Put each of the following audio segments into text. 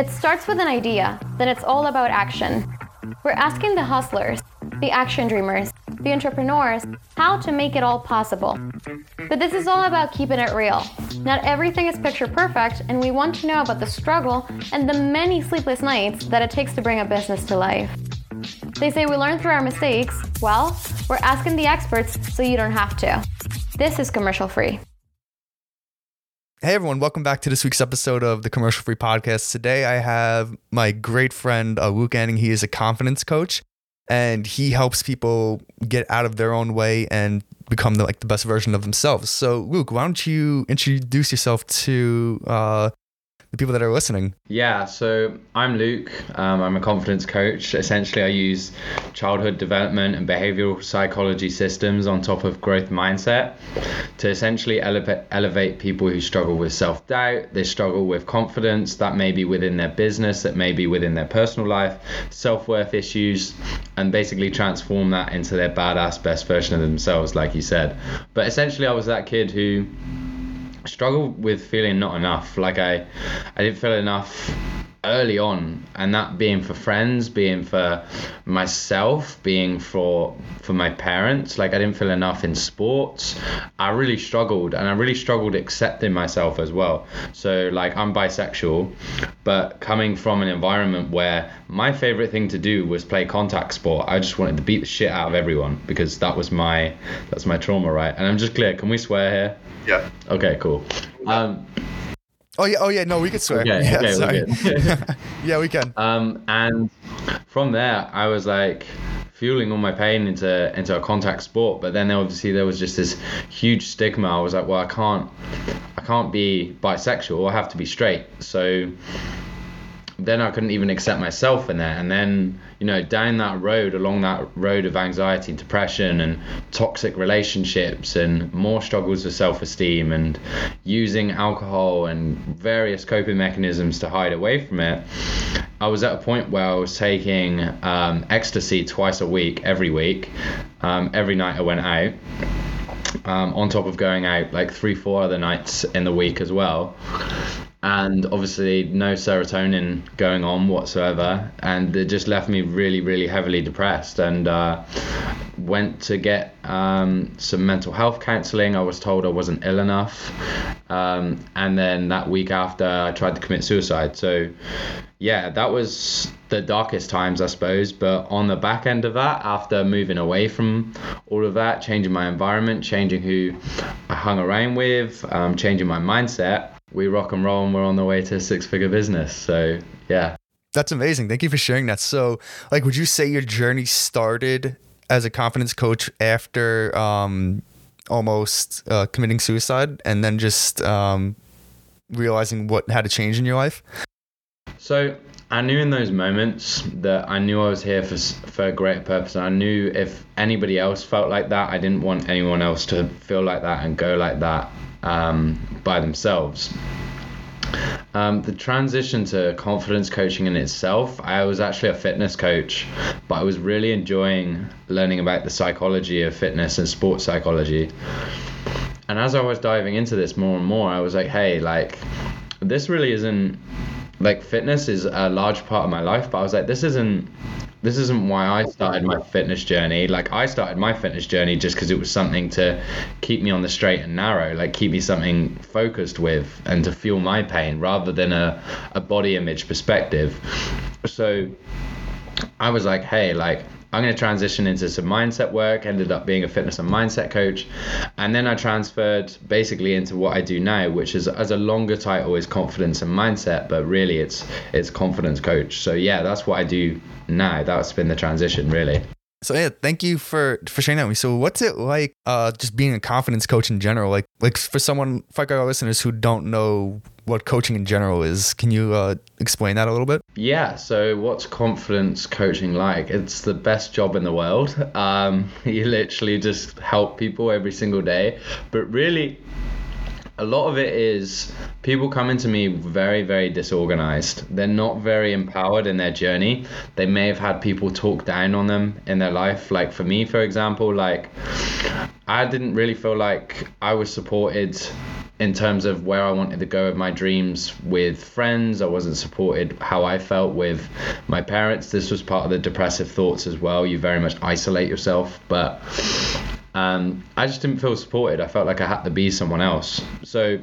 It starts with an idea, then it's all about action. We're asking the hustlers, the action dreamers, the entrepreneurs how to make it all possible. But this is all about keeping it real. Not everything is picture perfect, and we want to know about the struggle and the many sleepless nights that it takes to bring a business to life. They say we learn through our mistakes. Well, we're asking the experts so you don't have to. This is commercial free. Hey everyone, welcome back to this week's episode of the Commercial Free Podcast. Today I have my great friend uh, Luke Anning. He is a confidence coach and he helps people get out of their own way and become the, like the best version of themselves. So Luke, why don't you introduce yourself to uh, the people that are listening? Yeah, so I'm Luke. Um, I'm a confidence coach. Essentially, I use childhood development and behavioral psychology systems on top of growth mindset to essentially elevate, elevate people who struggle with self doubt, they struggle with confidence, that may be within their business, that may be within their personal life, self worth issues, and basically transform that into their badass best version of themselves, like you said. But essentially, I was that kid who struggled with feeling not enough. Like I, I didn't feel enough early on and that being for friends being for myself being for for my parents like i didn't feel enough in sports. I really struggled and i really struggled accepting myself as well. So like i'm bisexual but coming from an environment where my favorite thing to do was play contact sport i just wanted to beat the shit out of everyone because that was my that's my trauma right? And i'm just clear can we swear here yeah okay cool um Oh yeah, oh yeah, no, we could swear. Okay, yeah, okay, sorry. yeah, we can. Um, and from there, I was like fueling all my pain into into a contact sport. But then obviously there was just this huge stigma. I was like, well, I can't, I can't be bisexual. I have to be straight. So then I couldn't even accept myself in there. And then, you know, down that road, along that road of anxiety and depression and toxic relationships and more struggles with self esteem and using alcohol and various coping mechanisms to hide away from it, I was at a point where I was taking um, ecstasy twice a week, every week. Um, every night I went out. Um, on top of going out like three, four other nights in the week as well and obviously no serotonin going on whatsoever and it just left me really really heavily depressed. And uh, went to get um, some mental health counseling. I was told i wasn't ill enough. Um, and then that week after i tried to commit suicide. So yeah that was the darkest times i suppose. But on the back end of that after moving away from all of that changing my environment changing who i hung around with um, changing my mindset we rock and roll and we're on the way to a six figure business. So, yeah. That's amazing. Thank you for sharing that. So, like, would you say your journey started as a confidence coach after um, almost uh, committing suicide and then just um, realizing what had to change in your life? So, I knew in those moments that I knew I was here for for a great purpose. I knew if anybody else felt like that, I didn't want anyone else to feel like that and go like that um, by themselves. Um, the transition to confidence coaching in itself, I was actually a fitness coach, but I was really enjoying learning about the psychology of fitness and sports psychology. And as I was diving into this more and more, I was like, hey, like, this really isn't like fitness is a large part of my life, but I was like, this isn't this isn't why I started my fitness journey. Like I started my fitness journey just because it was something to keep me on the straight and narrow, like keep me something focused with and to fuel my pain rather than a, a body image perspective. So I was like, hey, like I'm going to transition into some mindset work, ended up being a fitness and mindset coach. And then I transferred basically into what I do now, which is as a longer title is confidence and mindset, but really it's it's confidence coach. So yeah, that's what I do now. That's been the transition really. So yeah, thank you for for sharing that with me. So what's it like uh just being a confidence coach in general? Like like for someone for our listeners who don't know what coaching in general is, can you uh explain that a little bit? Yeah, so what's confidence coaching like? It's the best job in the world. Um you literally just help people every single day, but really a lot of it is people coming to me very very disorganized they're not very empowered in their journey they may have had people talk down on them in their life like for me for example like i didn't really feel like i was supported in terms of where I wanted to go with my dreams with friends. I wasn't supported how I felt with my parents. This was part of the depressive thoughts as well. You very much isolate yourself, but um, I just didn't feel supported. I felt like I had to be someone else. So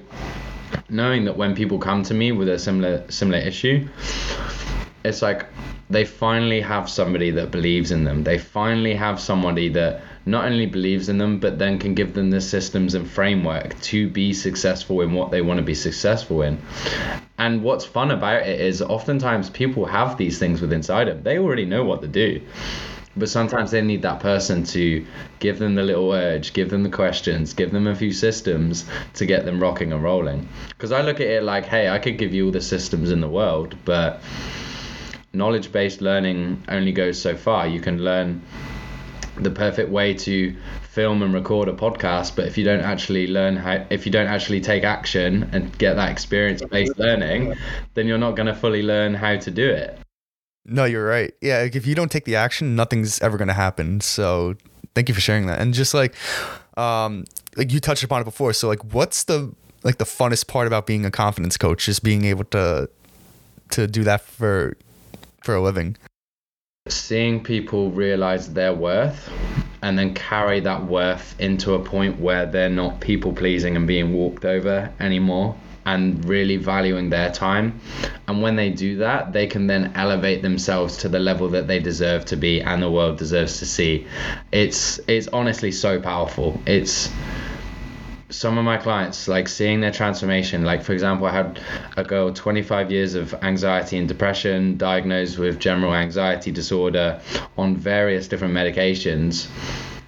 knowing that when people come to me with a similar similar issue, it's like they finally have somebody that believes in them. They finally have somebody that not only believes in them, but then can give them the systems and framework to be successful in what they want to be successful in. And what's fun about it is oftentimes people have these things within inside them. They already know what to do. But sometimes they need that person to give them the little urge, give them the questions, give them a few systems to get them rocking and rolling. Because I look at it like, hey, I could give you all the systems in the world, but knowledge based learning only goes so far. You can learn the perfect way to film and record a podcast but if you don't actually learn how if you don't actually take action and get that experience based learning then you're not going to fully learn how to do it. No you're right. Yeah if you don't take the action nothing's ever going to happen. So thank you for sharing that. And just like um like you touched upon it before. So like what's the like the funnest part about being a confidence coach just being able to to do that for for a living seeing people realize their worth and then carry that worth into a point where they're not people pleasing and being walked over anymore and really valuing their time. And when they do that, they can then elevate themselves to the level that they deserve to be and the world deserves to see. It's it's honestly so powerful. It's some of my clients like seeing their transformation. Like for example i had a girl 25 years of anxiety and depression diagnosed with general anxiety disorder on various different medications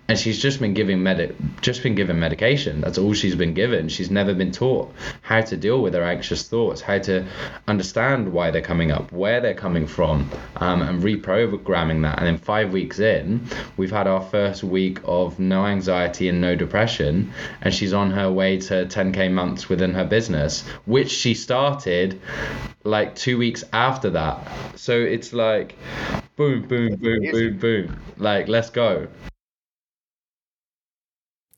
and she's just been given med just been given medication. That's all she's been given. She's never been taught how to deal with her anxious thoughts how to understand why they're coming up where they're coming from um, and reprogramming that. And in five weeks in we've had our first week of no anxiety and no depression. And she's on her way to 10k months within her business which she started like two weeks after that. So it's like boom boom boom boom boom. Like let's go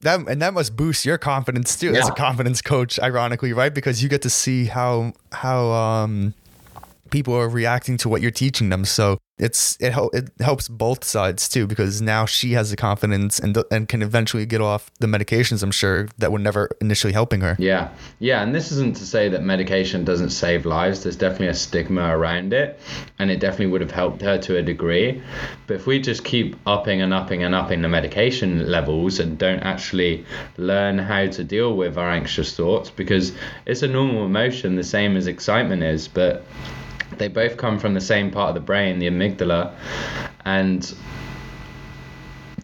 that and that must boost your confidence too yeah. as a confidence coach ironically right because you get to see how how um people are reacting to what you're teaching them so it's it, it helps both sides too because now she has the confidence and and can eventually get off the medications I'm sure that were never initially helping her. Yeah. Yeah, and this isn't to say that medication doesn't save lives. There's definitely a stigma around it and it definitely would have helped her to a degree. But if we just keep upping and upping and upping the medication levels and don't actually learn how to deal with our anxious thoughts because it's a normal emotion the same as excitement is, but they both come from the same part of the brain, the amygdala, and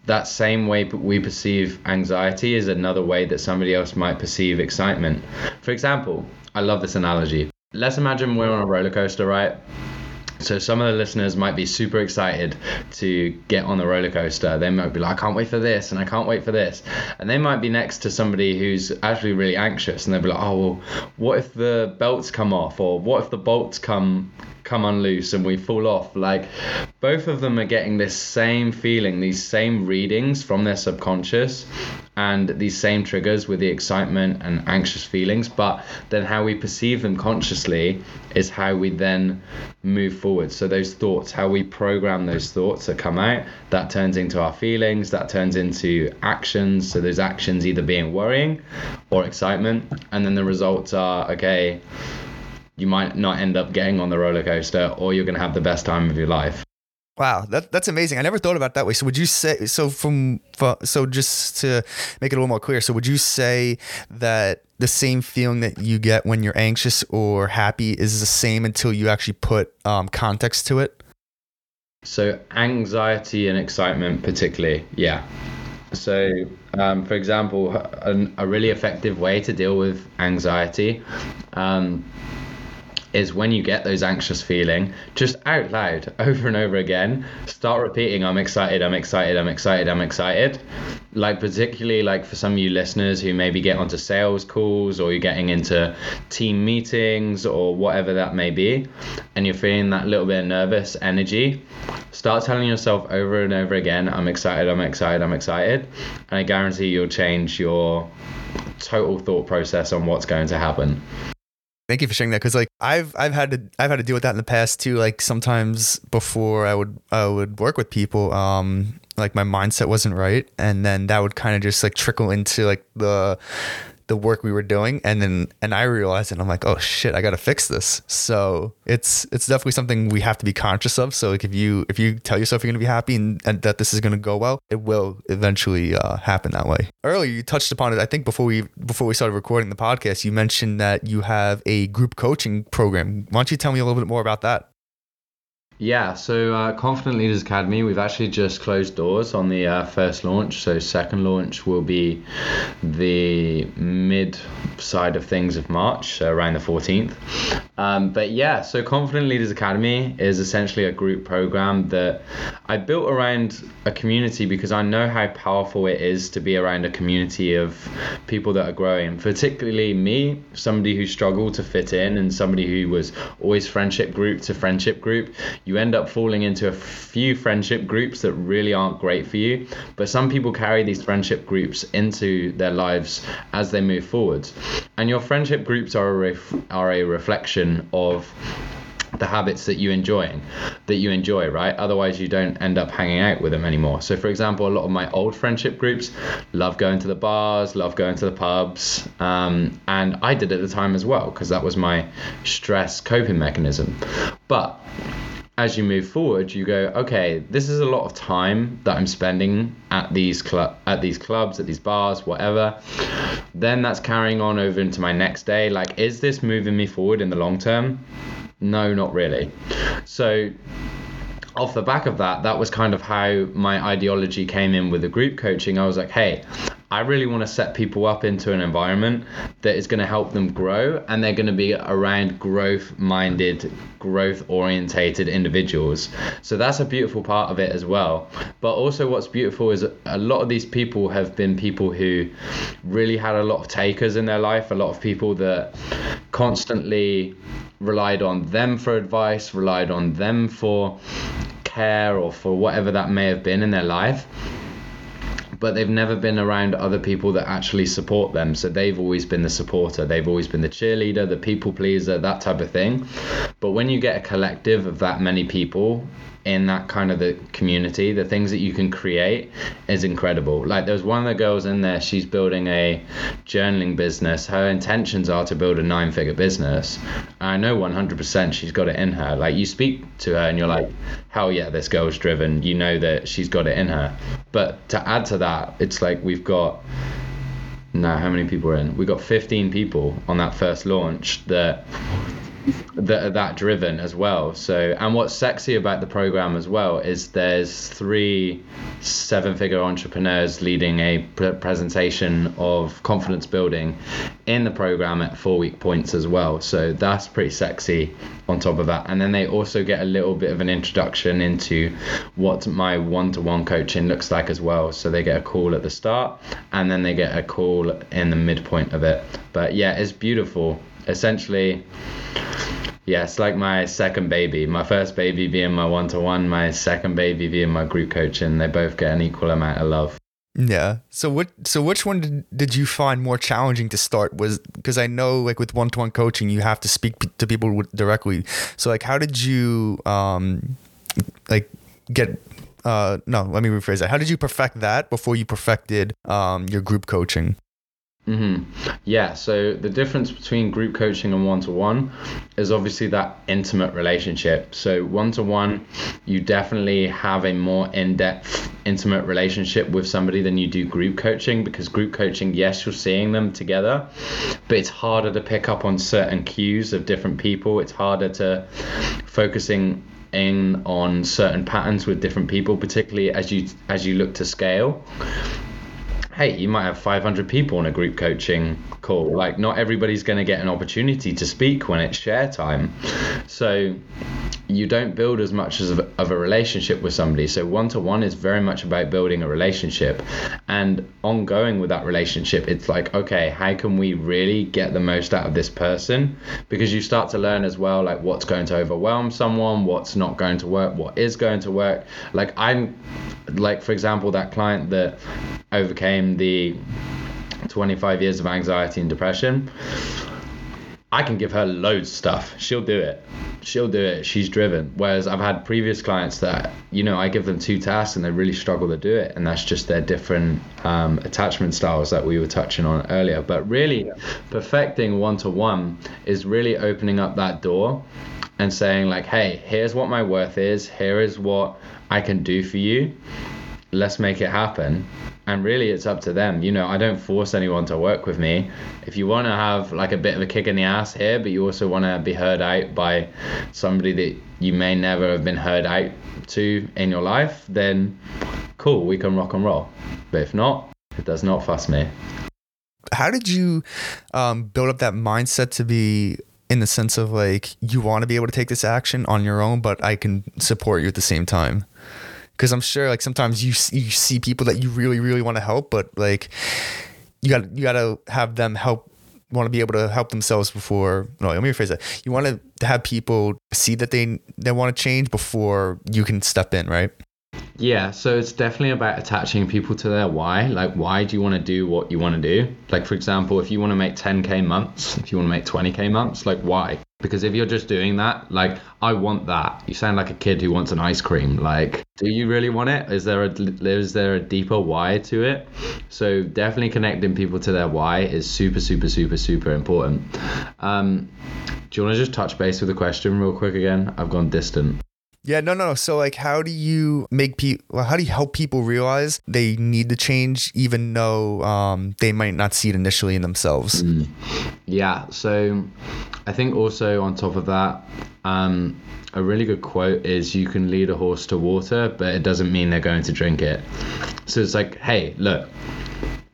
that same way we perceive anxiety is another way that somebody else might perceive excitement. For example, I love this analogy. Let's imagine we're on a roller coaster, right? So some of the listeners might be super excited to get on the roller coaster. They might be like, I can't wait for this and I can't wait for this. And they might be next to somebody who's actually really anxious and they'll be like, oh, well, what if the belts come off or what if the bolts come come unloose and we fall off. Like both of them are getting this same feeling, these same readings from their subconscious and these same triggers with the excitement and anxious feelings. But then how we perceive them consciously is how we then move forward. So those thoughts, how we program those thoughts that come out, that turns into our feelings, that turns into actions. So those actions either being worrying or excitement. And then the results are okay you might not end up getting on the roller coaster or you're going to have the best time of your life. Wow, that, that's amazing. I never thought about that way. So would you say so from so just to make it a little more clear, so would you say that the same feeling that you get when you're anxious or happy is the same until you actually put um, context to it? So anxiety and excitement particularly, yeah. So, um, for example, a, a, really effective way to deal with anxiety um, is when you get those anxious feeling, just out loud over and over again, start repeating, I'm excited, I'm excited, I'm excited, I'm excited. Like particularly like for some of you listeners who maybe get onto sales calls or you're getting into team meetings or whatever that may be, and you're feeling that little bit of nervous energy, start telling yourself over and over again, I'm excited, I'm excited, I'm excited. And I guarantee you'll change your total thought process on what's going to happen. Thank you for sharing that because like I've I've had to I've had to deal with that in the past too. Like sometimes before I would I would work with people, um, like my mindset wasn't right, and then that would kind of just like trickle into like the the work we were doing and then and I realized and I'm like, oh shit, I gotta fix this. So it's it's definitely something we have to be conscious of. So like if you if you tell yourself you're gonna be happy and, and that this is gonna go well, it will eventually uh, happen that way. Earlier you touched upon it, I think before we before we started recording the podcast, you mentioned that you have a group coaching program. Why don't you tell me a little bit more about that? Yeah, so uh, Confident Leaders Academy, we've actually just closed doors on the uh, first launch. So, second launch will be the mid side of things of March, so around the 14th. Um, but yeah, so Confident Leaders Academy is essentially a group program that I built around a community because I know how powerful it is to be around a community of people that are growing, particularly me, somebody who struggled to fit in and somebody who was always friendship group to friendship group you end up falling into a few friendship groups that really aren't great for you. But some people carry these friendship groups into their lives as they move forward. And your friendship groups are a, ref- are a reflection of the habits that you enjoying that you enjoy right otherwise you don't end up hanging out with them anymore so for example a lot of my old friendship groups love going to the bars love going to the pubs um, and i did at the time as well because that was my stress coping mechanism but as you move forward, you go, okay, this is a lot of time that I'm spending at these club at these clubs, at these bars, whatever. Then that's carrying on over into my next day. Like, is this moving me forward in the long term? No, not really. So off the back of that, that was kind of how my ideology came in with the group coaching. I was like, hey, I really want to set people up into an environment that is going to help them grow and they're going to be around growth minded, growth orientated individuals. So that's a beautiful part of it as well. But also, what's beautiful is a lot of these people have been people who really had a lot of takers in their life, a lot of people that constantly relied on them for advice, relied on them for care or for whatever that may have been in their life but they've never been around other people that actually support them. So they've always been the supporter, they've always been the cheerleader, the people pleaser, that type of thing. But when you get a collective of that many people in that kind of the community, the things that you can create is incredible. Like there's one of the girls in there, she's building a journaling business. Her intentions are to build a nine figure business. I know 100% she's got it in her. Like you speak to her and you're like, hell yeah, this girl's driven. You know that she's got it in her. But to add to that, it's like we've got now how many people are in? We got 15 people on that first launch that that are that driven as well. So, and what's sexy about the program as well is there's three seven-figure entrepreneurs leading a pre- presentation of confidence building in the program at four-week points as well. So that's pretty sexy. On top of that, and then they also get a little bit of an introduction into what my one-to-one coaching looks like as well. So they get a call at the start, and then they get a call in the midpoint of it. But yeah, it's beautiful. Essentially yeah, it's like my second baby. My first baby being my one to one, my second baby being my group coaching. They both get an equal amount of love. Yeah. So what? So which one did, did you find more challenging to start? Was because I know like with one to one coaching, you have to speak to people directly. So like, how did you um like get uh no? Let me rephrase that. How did you perfect that before you perfected um your group coaching? Mm-hmm. Yeah, so the difference between group coaching and one to one is obviously that intimate relationship. So, one to one, you definitely have a more in depth, intimate relationship with somebody than you do group coaching because group coaching, yes, you're seeing them together, but it's harder to pick up on certain cues of different people. It's harder to focusing in on certain patterns with different people, particularly as you as you look to scale hey, you might have 500 people on a group coaching call. Like, not everybody's going to get an opportunity to speak when it's share time. So, you don't build as much as of, of a relationship with somebody. So one to one is very much about building a relationship and ongoing with that relationship. It's like, okay, how can we really get the most out of this person? Because you start to learn as well, like what's going to overwhelm someone, what's not going to work, what is going to work. Like I'm, like for example, that client that overcame the 25 years of anxiety and depression. I can give her loads of stuff. She'll do it she'll do it. She's driven. Whereas I've had previous clients that, you know, I give them two tasks and they really struggle to do it. And that's just their different um, attachment styles that we were touching on earlier. But really, yeah. perfecting one to one is really opening up that door and saying, like, hey, here's what my worth is. Here is what I can do for you. Let's make it happen. And really it's up to them. You know i don't force anyone to work with me. If you want to have like a bit of a kick in the ass here but you also want to be heard out by somebody that you may never have been heard out to in your life then cool we can rock and roll. But if not it does not fuss me. How did you um, build up that mindset to be in the sense of like you want to be able to take this action on your own but i can support you at the same time because I'm sure like sometimes you you see people that you really really want to help, but like you got you got to have them help want to be able to help themselves before no let me rephrase that you want to have people see that they they want to change before you can step in right yeah, so it's definitely about attaching people to their why. Like, why do you want to do what you want to do? Like, for example, if you want to make 10K months, if you want to make 20K months, like, why? Because if you're just doing that, like, I want that. You sound like a kid who wants an ice cream. Like, do you really want it? Is there a is there a deeper why to it? So definitely connecting people to their why is super, super, super, super important. Um, do you want to just touch base with the question real quick again? I've gone distant. Yeah, no, no. So, like, how do you make people? How do you help people realize they need to change, even though um, they might not see it initially in themselves? Mm. Yeah. So, I think also on top of that, um, a really good quote is you can lead a horse to water, but it doesn't mean they're going to drink it. So it's like, hey, look,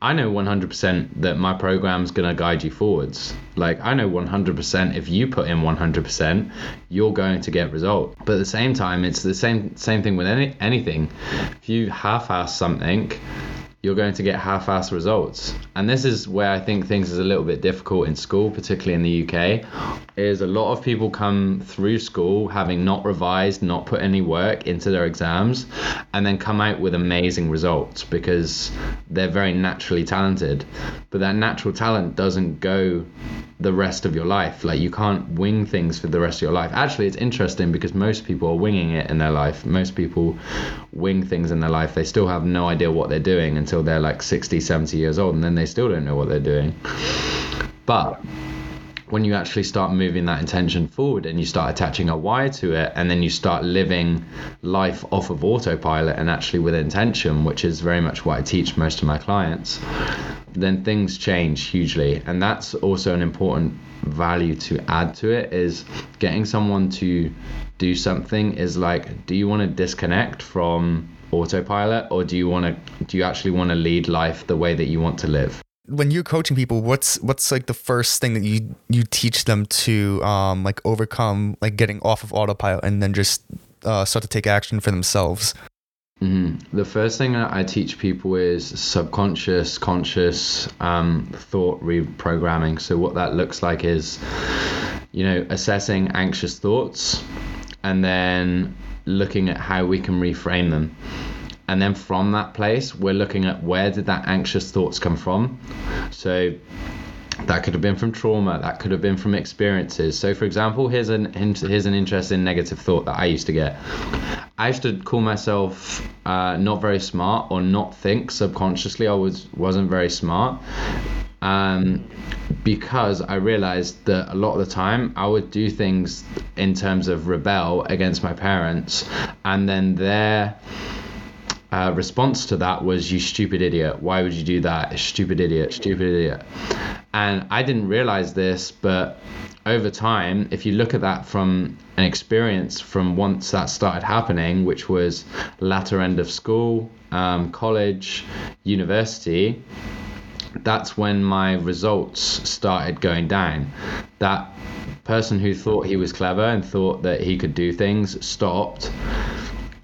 I know 100% that my program is going to guide you forwards. Like, I know 100% if you put in 100%, you're going to get result. But at the same time, it's the same same thing with any anything. If you half-ass something, you're going to get half-assed results. And this is where I think things is a little bit difficult in school, particularly in the UK, is a lot of people come through school having not revised, not put any work into their exams, and then come out with amazing results because they're very naturally talented. But that natural talent doesn't go the rest of your life. Like you can't wing things for the rest of your life. Actually, it's interesting because most people are winging it in their life. Most people wing things in their life. They still have no idea what they're doing until they're like 60, 70 years old, and then they still don't know what they're doing. But when you actually start moving that intention forward and you start attaching a why to it and then you start living life off of autopilot and actually with intention which is very much what i teach most of my clients then things change hugely and that's also an important value to add to it is getting someone to do something is like do you want to disconnect from autopilot or do you want to do you actually want to lead life the way that you want to live? When you're coaching people what's what's like the first thing that you you teach them to um like overcome like getting off of autopilot and then just uh, start to take action for themselves? Mm-hmm. the first thing i teach people is subconscious conscious um, thought reprogramming. So what that looks like is you know assessing anxious thoughts and then looking at how we can reframe them. And then from that place we're looking at where did that anxious thoughts come from. So that could have been from trauma that could have been from experiences. So for example here's an here's an interesting negative thought that i used to get. I used to call myself uh, not very smart or not think subconsciously i was wasn't very smart um, because I realized that a lot of the time I would do things in terms of rebel against my parents, and then their uh, response to that was, You stupid idiot. Why would you do that? Stupid idiot, stupid idiot. And I didn't realize this, but over time, if you look at that from an experience from once that started happening, which was latter end of school, um, college, university, that's when my results started going down. That person who thought he was clever and thought that he could do things stopped.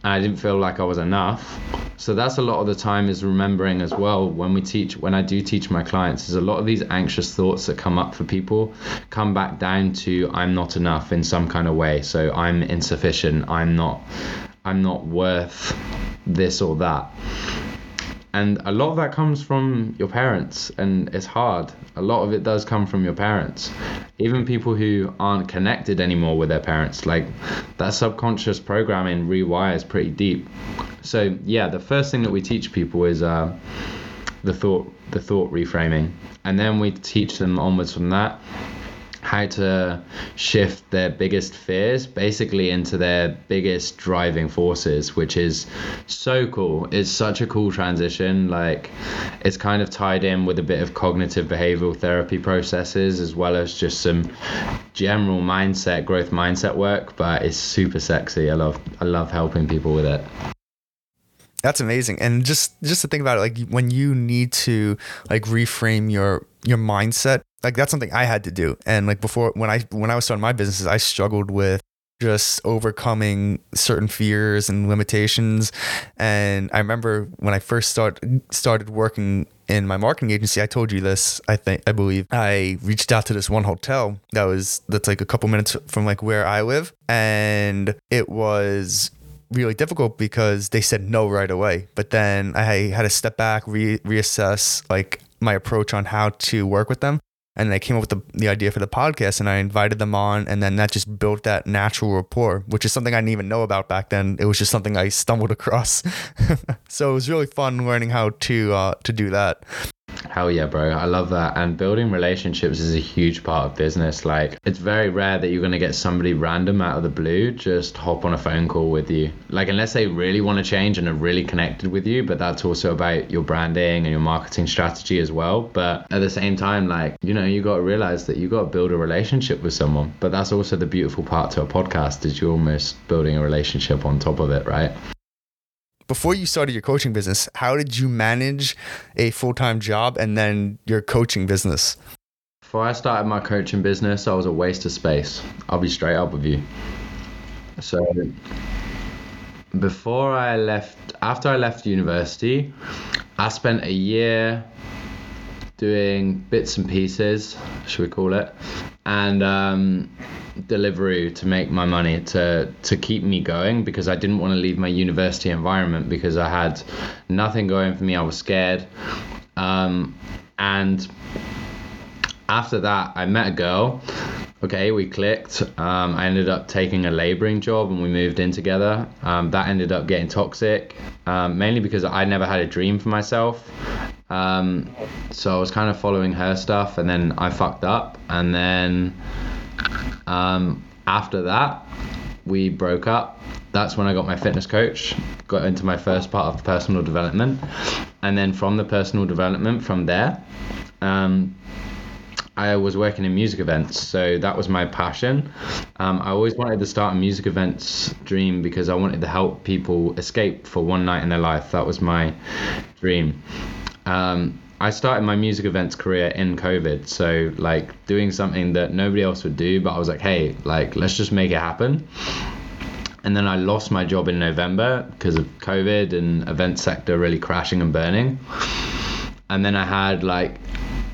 I didn't feel like I was enough. So that's a lot of the time is remembering as well when we teach when I do teach my clients is a lot of these anxious thoughts that come up for people come back down to I'm not enough in some kind of way. So I'm insufficient, I'm not I'm not worth this or that and a lot of that comes from your parents and it's hard. A lot of it does come from your parents. Even people who aren't connected anymore with their parents like that subconscious programming rewires pretty deep. So yeah the first thing that we teach people is uh, the thought the thought reframing. And then we teach them onwards from that how to shift their biggest fears basically into their biggest driving forces, which is so cool. It's such a cool transition. Like, it's kind of tied in with a bit of cognitive behavioral therapy processes as well as just some general mindset, growth mindset work. But it's super sexy. I love, I love helping people with it. That's amazing. And just just to think about it, like when you need to like reframe your your mindset like that's something I had to do. And like before when I when I was starting my businesses, I struggled with just overcoming certain fears and limitations. And I remember when I first start started working in my marketing agency, I told you this, I think I believe. I reached out to this one hotel that was that's like a couple minutes from like where I live. And it was really difficult because they said no right away. But then I had to step back, re- reassess like my approach on how to work with them and I came up with the, the idea for the podcast and I invited them on and then that just built that natural rapport, which is something I didn't even know about back then. It was just something I stumbled across. so it was really fun learning how to uh, to do that. Hell yeah, bro. I love that. And building relationships is a huge part of business. Like, it's very rare that you're going to get somebody random out of the blue just hop on a phone call with you. Like, unless they really want to change and are really connected with you, but that's also about your branding and your marketing strategy as well. But at the same time, like, you know, you got to realize that you got to build a relationship with someone. But that's also the beautiful part to a podcast is you're almost building a relationship on top of it, right? Before you started your coaching business, how did you manage a full time job and then your coaching business? Before I started my coaching business, I was a waste of space. I'll be straight up with you. So, before I left, after I left university, I spent a year doing bits and pieces, should we call it, and um, Deliveroo to make my money to to keep me going because I didn't want to leave my university environment because I had nothing going for me. I was scared, um, and after that, I met a girl. Okay, we clicked. Um, I ended up taking a laboring job and we moved in together. Um, that ended up getting toxic, um, mainly because I never had a dream for myself. Um, so I was kind of following her stuff and then I fucked up. And then um, after that, we broke up. That's when I got my fitness coach, got into my first part of personal development. And then from the personal development, from there, um, I was working in music events, so that was my passion. Um, I always wanted to start a music events dream because I wanted to help people escape for one night in their life. That was my dream. Um, I started my music events career in COVID, so like doing something that nobody else would do, but I was like, hey, like let's just make it happen. And then I lost my job in November because of COVID and event sector really crashing and burning. And then I had like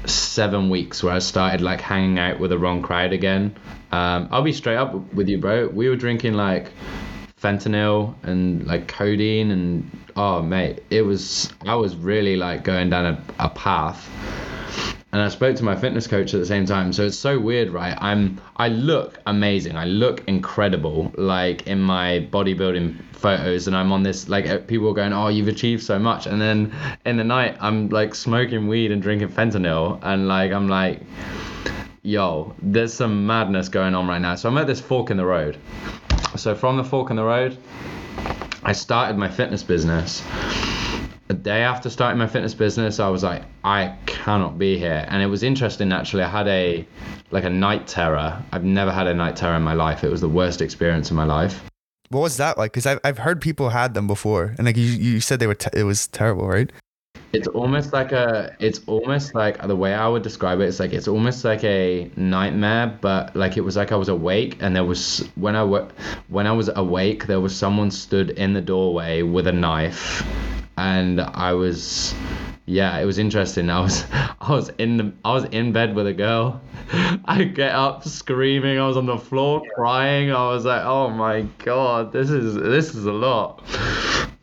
seven weeks where I started like hanging out with the wrong crowd again. Um, I'll be straight up with you, bro. We were drinking like fentanyl and like codeine and oh mate it was i was really like going down a, a path. And i spoke to my fitness coach at the same time so it's so weird right? I'm i look amazing. I look incredible like in my bodybuilding photos and i'm on this like uh, people are going oh you've achieved so much. And then in the night i'm like smoking weed and drinking fentanyl and like i'm like yo there's some madness going on right now. So i'm at this fork in the road so from the fork in the road, I started my fitness business. A day after starting my fitness business, I was like, I cannot be here. And it was interesting actually. I had a like a night terror. I've never had a night terror in my life. It was the worst experience in my life. What was that like? Because I've, I've heard people had them before, and like you, you said they were te- it was terrible, right? It's almost like a. It's almost like the way I would describe it. It's like it's almost like a nightmare, but like it was like I was awake, and there was when I when I was awake, there was someone stood in the doorway with a knife, and I was. Yeah, it was interesting. I was I was in the I was in bed with a girl. I get up screaming. I was on the floor crying. I was like, "Oh my god, this is this is a lot."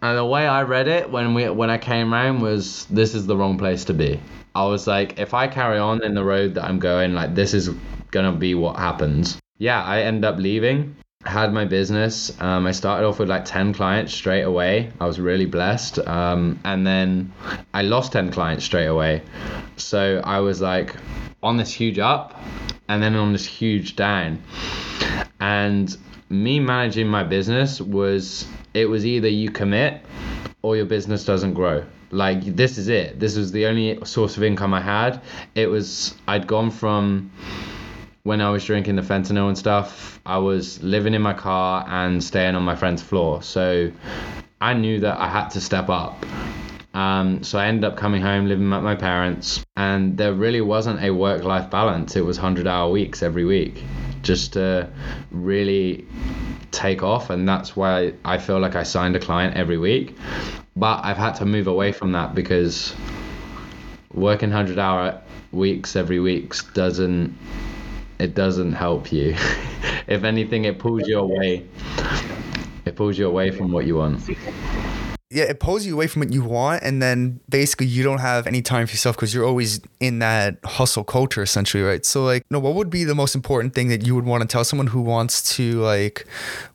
And the way I read it when we when I came round was this is the wrong place to be. I was like, if I carry on in the road that I'm going, like this is gonna be what happens. Yeah, I end up leaving. Had my business. Um, I started off with like 10 clients straight away. I was really blessed. Um, and then I lost 10 clients straight away. So I was like on this huge up and then on this huge down. And me managing my business was it was either you commit or your business doesn't grow. Like this is it. This was the only source of income i had. It was i'd gone from when i was drinking the fentanyl and stuff i was living in my car and staying on my friend's floor. So i knew that i had to step up. Um, so I ended up coming home, living with my parents, and there really wasn't a work-life balance. It was 100-hour weeks every week, just to really take off, and that's why I feel like I signed a client every week. But I've had to move away from that because working 100-hour weeks every week doesn't it doesn't help you. if anything, it pulls you away. It pulls you away from what you want yeah, it pulls you away from what you want, and then basically you don't have any time for yourself because you're always in that hustle culture, essentially, right? So, like, know, what would be the most important thing that you would want to tell someone who wants to like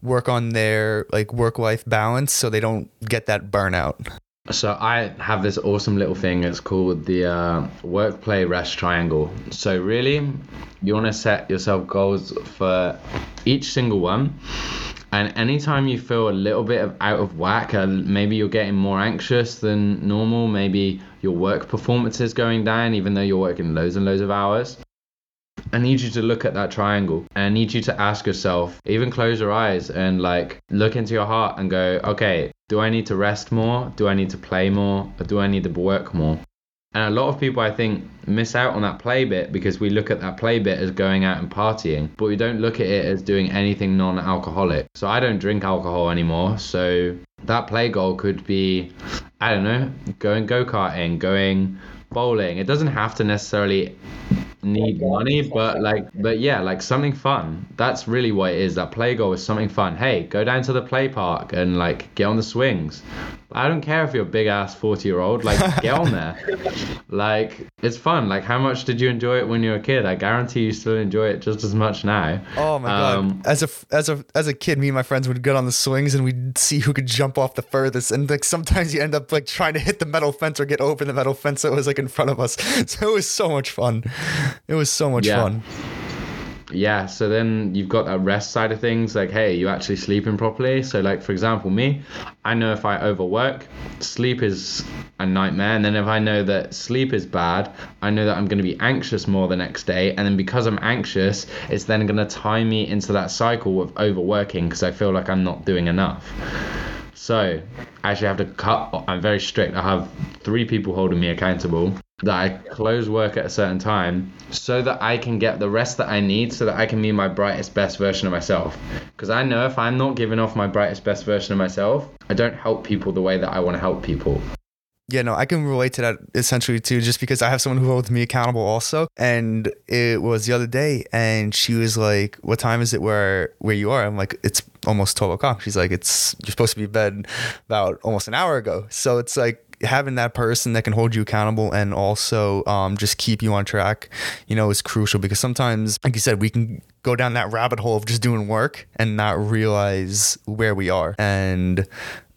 work on their like work life balance so they don't get that burnout? So I have this awesome little thing. It's called the uh, work, play, rest triangle. So really, you want to set yourself goals for each single one and anytime you feel a little bit of out of whack, uh, maybe you're getting more anxious than normal, maybe your work performance is going down, even though you're working loads and loads of hours. I need you to look at that triangle and I need you to ask yourself, even close your eyes and like look into your heart and go, okay, do I need to rest more? Do I need to play more? Or do I need to work more? And a lot of people, I think, miss out on that play bit because we look at that play bit as going out and partying, but we don't look at it as doing anything non alcoholic. So I don't drink alcohol anymore. So that play goal could be, I don't know, going go karting, going bowling. It doesn't have to necessarily need money, but like, but yeah, like something fun. That's really what it is. That play goal is something fun. Hey, go down to the play park and like get on the swings. I don't care if you're a big ass 40 year old, like get on there. like it's fun. Like how much did you enjoy it when you were a kid? I guarantee you still enjoy it just as much now. Oh my um, god. As a as a as a kid, me and my friends would get on the swings and we'd see who could jump off the furthest and like sometimes you end up like trying to hit the metal fence or get over the metal fence that was like in front of us. So it was so much fun. It was so much yeah. fun yeah so then you've got that rest side of things like hey you actually sleeping properly. So like for example me i know if i overwork sleep is a nightmare. And then if i know that sleep is bad i know that i'm going to be anxious more the next day. And then because i'm anxious it's then going to tie me into that cycle of overworking because i feel like i'm not doing enough. So I actually have to cut i'm very strict. I have three people holding me accountable that I close work at a certain time so that I can get the rest that I need so that I can be my brightest best version of myself. Because I know if I'm not giving off my brightest best version of myself, I don't help people the way that I want to help people. Yeah, no, I can relate to that essentially too, just because I have someone who holds me accountable also. And it was the other day, and she was like, "What time is it where where you are?" I'm like, "It's almost twelve o'clock." She's like, "It's you're supposed to be bed about almost an hour ago." So it's like having that person that can hold you accountable and also um, just keep you on track, you know, is crucial because sometimes, like you said, we can go down that rabbit hole of just doing work and not realize where we are. And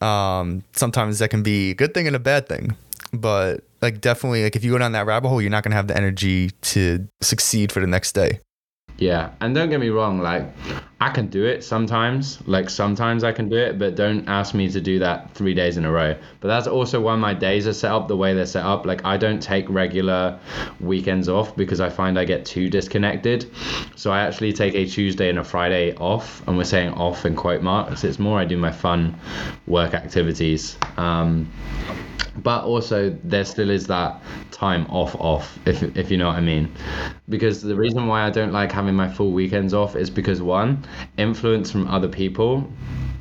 um, sometimes that can be a good thing and a bad thing. But like definitely, like if you go down that rabbit hole, you're not gonna have the energy to succeed for the next day. Yeah, and don't get me wrong, like I can do it sometimes. Like sometimes I can do it, but don't ask me to do that three days in a row. But that's also why my days are set up the way they're set up. Like I don't take regular weekends off because I find I get too disconnected. So I actually take a Tuesday and a Friday off, and we're saying off in quote marks. It's more I do my fun work activities. Um, but also there still is that time off off if if you know what I mean because the reason why I don't like having my full weekends off is because one influence from other people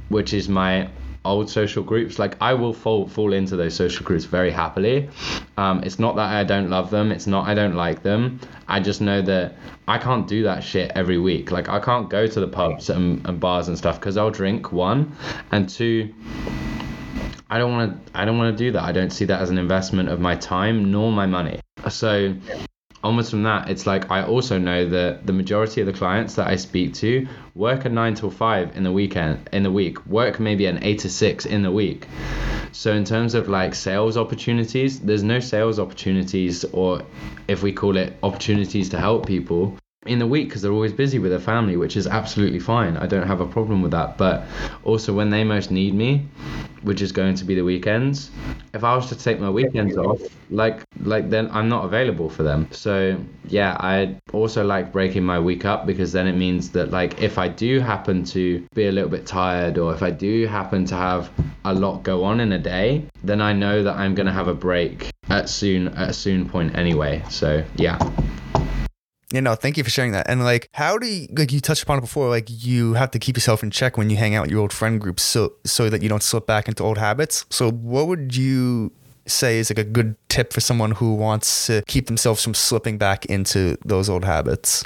which is my old social groups. Like I will fall fall into those social groups very happily. Um, it's not that I don't love them. It's not I don't like them. I just know that I can't do that shit every week. Like I can't go to the pubs and, and bars and stuff because I'll drink one and two I don't want to I don't want to do that. I don't see that as an investment of my time nor my money. So onwards from that, it's like I also know that the majority of the clients that I speak to work a nine till five in the weekend in the week, work maybe an eight to six in the week. So in terms of like sales opportunities, there's no sales opportunities or if we call it opportunities to help people in the week because they're always busy with their family, which is absolutely fine. I don't have a problem with that. But also when they most need me, which is going to be the weekends, if I was to take my weekends off, like like then I'm not available for them. So yeah, I also like breaking my week up because then it means that like if I do happen to be a little bit tired or if I do happen to have a lot go on in a day, then I know that I'm gonna have a break at soon at a soon point anyway. So yeah. You know, thank you for sharing that. And like, how do you like you touched upon it before? Like, you have to keep yourself in check when you hang out with your old friend groups, so so that you don't slip back into old habits. So, what would you say is like a good tip for someone who wants to keep themselves from slipping back into those old habits?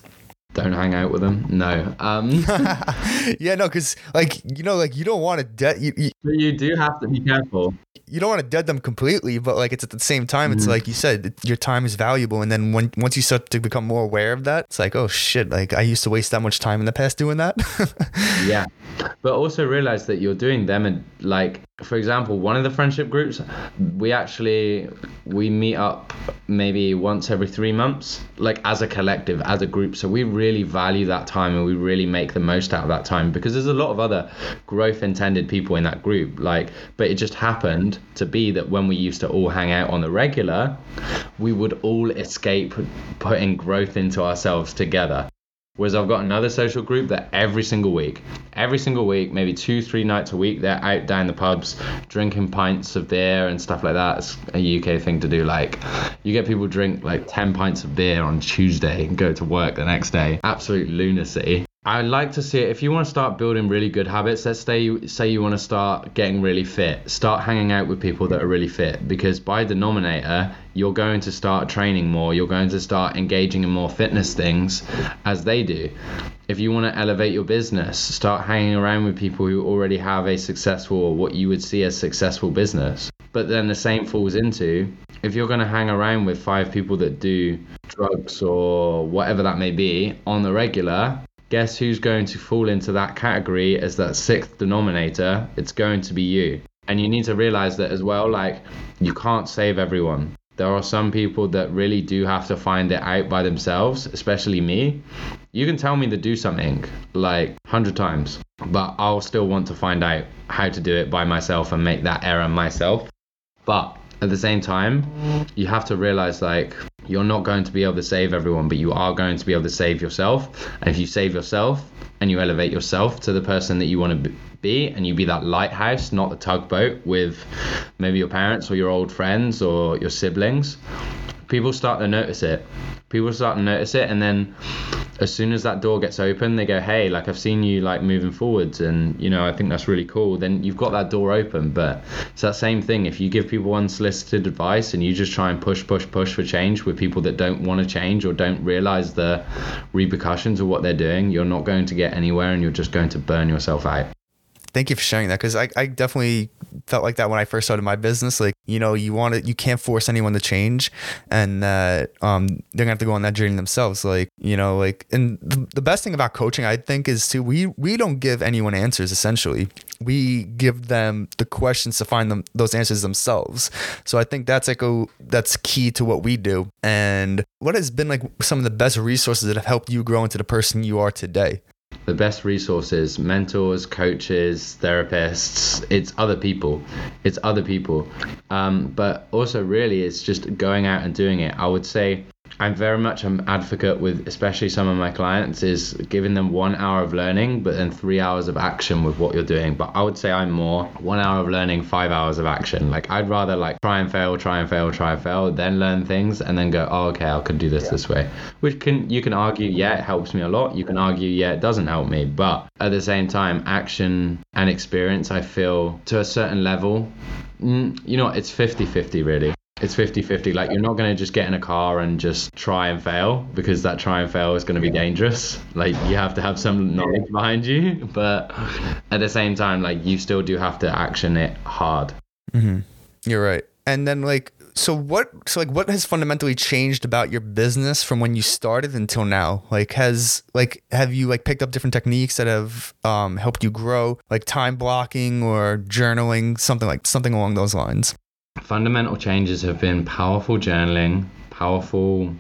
Don't hang out with them. No. Um, yeah, no, because like you know, like you don't want to dead you, you, you do have to be careful. you don't want to dead them completely, but like it's at the same time, it's like you said, your time is valuable, and then when once you start to become more aware of that, it's like oh shit, like I used to waste that much time in the past doing that. yeah but also realize that you're doing them and like for example one of the friendship groups we actually we meet up maybe once every three months like as a collective as a group so we really value that time and we really make the most out of that time because there's a lot of other growth intended people in that group. Like but it just happened to be that when we used to all hang out on the regular we would all escape putting growth into ourselves together Whereas I've got another social group that every single week, every single week, maybe two, three nights a week, they're out down the pubs drinking pints of beer and stuff like that. It's a UK thing to do. Like, you get people drink like 10 pints of beer on Tuesday and go to work the next day. Absolute lunacy. I like to see it. If you want to start building really good habits, let's say you, say you want to start getting really fit, start hanging out with people that are really fit because by the denominator, you're going to start training more, you're going to start engaging in more fitness things as they do. If you want to elevate your business, start hanging around with people who already have a successful or what you would see as successful business. But then the same falls into if you're going to hang around with five people that do drugs or whatever that may be on the regular, guess who's going to fall into that category as that sixth denominator? It's going to be you. And you need to realize that as well, like, you can't save everyone. There are some people that really do have to find it out by themselves, especially me. You can tell me to do something like 100 times, but I'll still want to find out how to do it by myself and make that error myself. But at the same time, you have to realize like you're not going to be able to save everyone, but you are going to be able to save yourself. And if you save yourself and you elevate yourself to the person that you want to be, and you be that lighthouse, not the tugboat with maybe your parents or your old friends or your siblings, people start to notice it. People start to notice it, and then as soon as that door gets open, they go, "Hey, like I've seen you like moving forwards, and you know I think that's really cool." Then you've got that door open. But it's that same thing. If you give people unsolicited advice and you just try and push, push, push for change with people that don't want to change or don't realize the repercussions of what they're doing, you're not going to get anywhere, and you're just going to burn yourself out thank you for sharing that because I, I definitely felt like that when I first started my business. Like, you know, you want to, you can't force anyone to change and that um, they're gonna have to go on that journey themselves. Like, you know, like, and the, the best thing about coaching, I think, is to, we, we don't give anyone answers essentially. We give them the questions to find them those answers themselves. So I think that's like a, that's key to what we do. And what has been like some of the best resources that have helped you grow into the person you are today? The best resources, mentors, coaches, therapists, it's other people. It's other people. Um, but also, really, it's just going out and doing it. I would say I'm very much an advocate with, especially some of my clients, is giving them one hour of learning, but then three hours of action with what you're doing. But I would say I'm more one hour of learning, five hours of action. Like I'd rather like try and fail, try and fail, try and fail, then learn things, and then go, oh, okay, I could do this yeah. this way. Which can you can argue, yeah, it helps me a lot. You can argue, yeah, it doesn't help me. But at the same time, action and experience, I feel to a certain level, you know, it's 50-50 really it's 50 50 like you're not going to just get in a car and just try and fail because that try and fail is going to be dangerous. Like you have to have some knowledge behind you but at the same time like you still do have to action it hard. Mm-hmm. you're right. And then like so what so like what has fundamentally changed about your business from when you started until now? Like has like have you like picked up different techniques that have um, helped you grow? Like time blocking or journaling something like something along those lines fundamental changes have been powerful journaling, powerful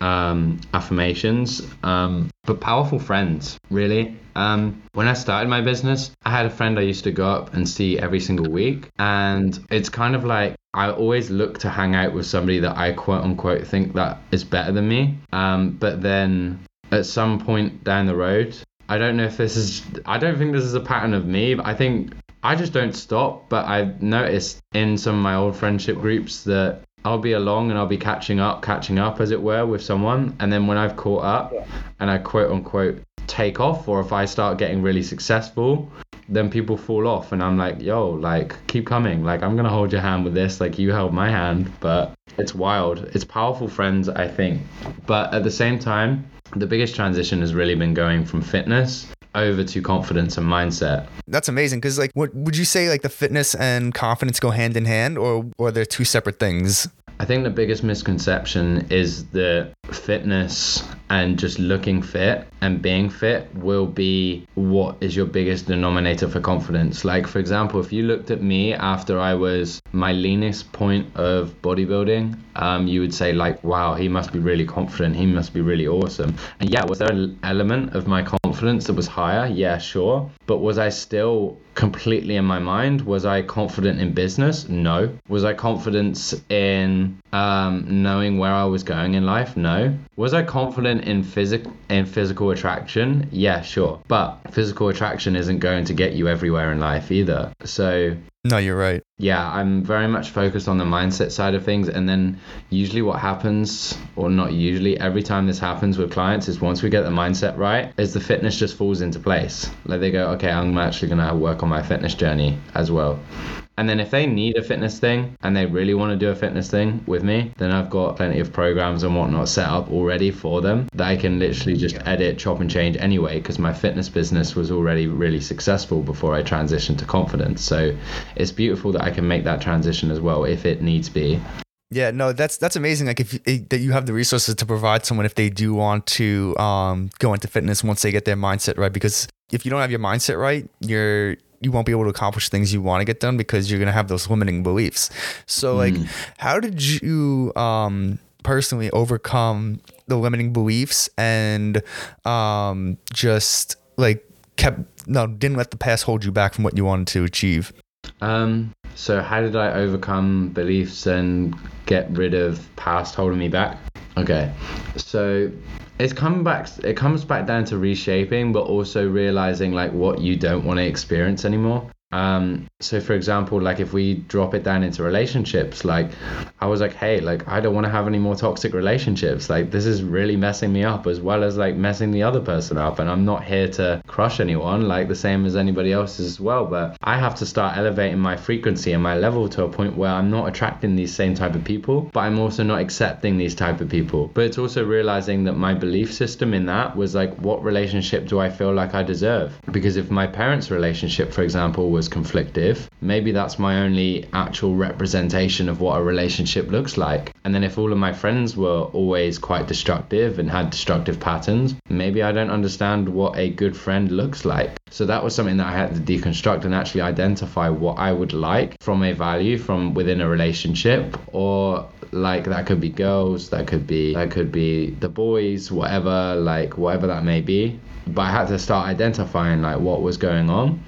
um, affirmations, um, but powerful friends, really. Um, when I started my business, I had a friend I used to go up and see every single week. And it's kind of like I always look to hang out with somebody that I quote unquote think that is better than me. Um, but then at some point down the road, I don't know if this is, I don't think this is a pattern of me, but I think I just don't stop, but I've noticed in some of my old friendship groups that I'll be along and I'll be catching up, catching up as it were with someone. And then when I've caught up and I quote unquote take off, or if I start getting really successful, then people fall off. And I'm like, yo, like, keep coming. Like, I'm going to hold your hand with this. Like, you held my hand. But it's wild. It's powerful friends, I think. But at the same time, the biggest transition has really been going from fitness over to confidence and mindset. That's amazing because like what would you say like the fitness and confidence go hand in hand or or they're two separate things? I think the biggest misconception is that fitness and just looking fit and being fit will be what is your biggest denominator for confidence. Like, for example, if you looked at me after I was my leanest point of bodybuilding, um, you would say, like, wow, he must be really confident. He must be really awesome. And yeah, was there an element of my confidence that was higher? Yeah, sure. But was I still completely in my mind. Was I confident in business? No. Was I confident in um, knowing where I was going in life? No. Was I confident in physic in physical attraction? Yeah, sure. But physical attraction isn't going to get you everywhere in life either. So no, you're right. Yeah, I'm very much focused on the mindset side of things. And then usually what happens, or not usually, every time this happens with clients is once we get the mindset right, is the fitness just falls into place. Like they go, okay, I'm actually going to work on my fitness journey as well. And then if they need a fitness thing and they really want to do a fitness thing with me, then I've got plenty of programs and whatnot set up already for them that I can literally just edit, chop and change anyway because my fitness business was already really successful before I transitioned to confidence. So it's beautiful that I can make that transition as well if it needs be. Yeah, no, that's that's amazing. Like if you, eh, that you have the resources to provide someone if they do want to um, go into fitness once they get their mindset right. Because if you don't have your mindset right, you're you won't be able to accomplish things you want to get done because you're gonna have those limiting beliefs. So like, mm. how did you um, personally overcome the limiting beliefs and um, just like kept no didn't let the past hold you back from what you wanted to achieve? Um, so how did I overcome beliefs and get rid of past holding me back? Okay, so it's coming back it comes back down to reshaping but also realizing like what you don't want to experience anymore um, so for example, like if we drop it down into relationships, like I was like, hey, like I don't want to have any more toxic relationships. Like this is really messing me up as well as like messing the other person up. And I'm not here to crush anyone, like the same as anybody else as well. But I have to start elevating my frequency and my level to a point where I'm not attracting these same type of people, but I'm also not accepting these type of people. But it's also realizing that my belief system in that was like, what relationship do I feel like I deserve? Because if my parents' relationship, for example, was was conflictive, maybe that's my only actual representation of what a relationship looks like. And then if all of my friends were always quite destructive and had destructive patterns, maybe I don't understand what a good friend looks like. So that was something that I had to deconstruct and actually identify what I would like from a value from within a relationship or like that could be girls, that could be that could be the boys, whatever, like whatever that may be but I had to start identifying like what was going on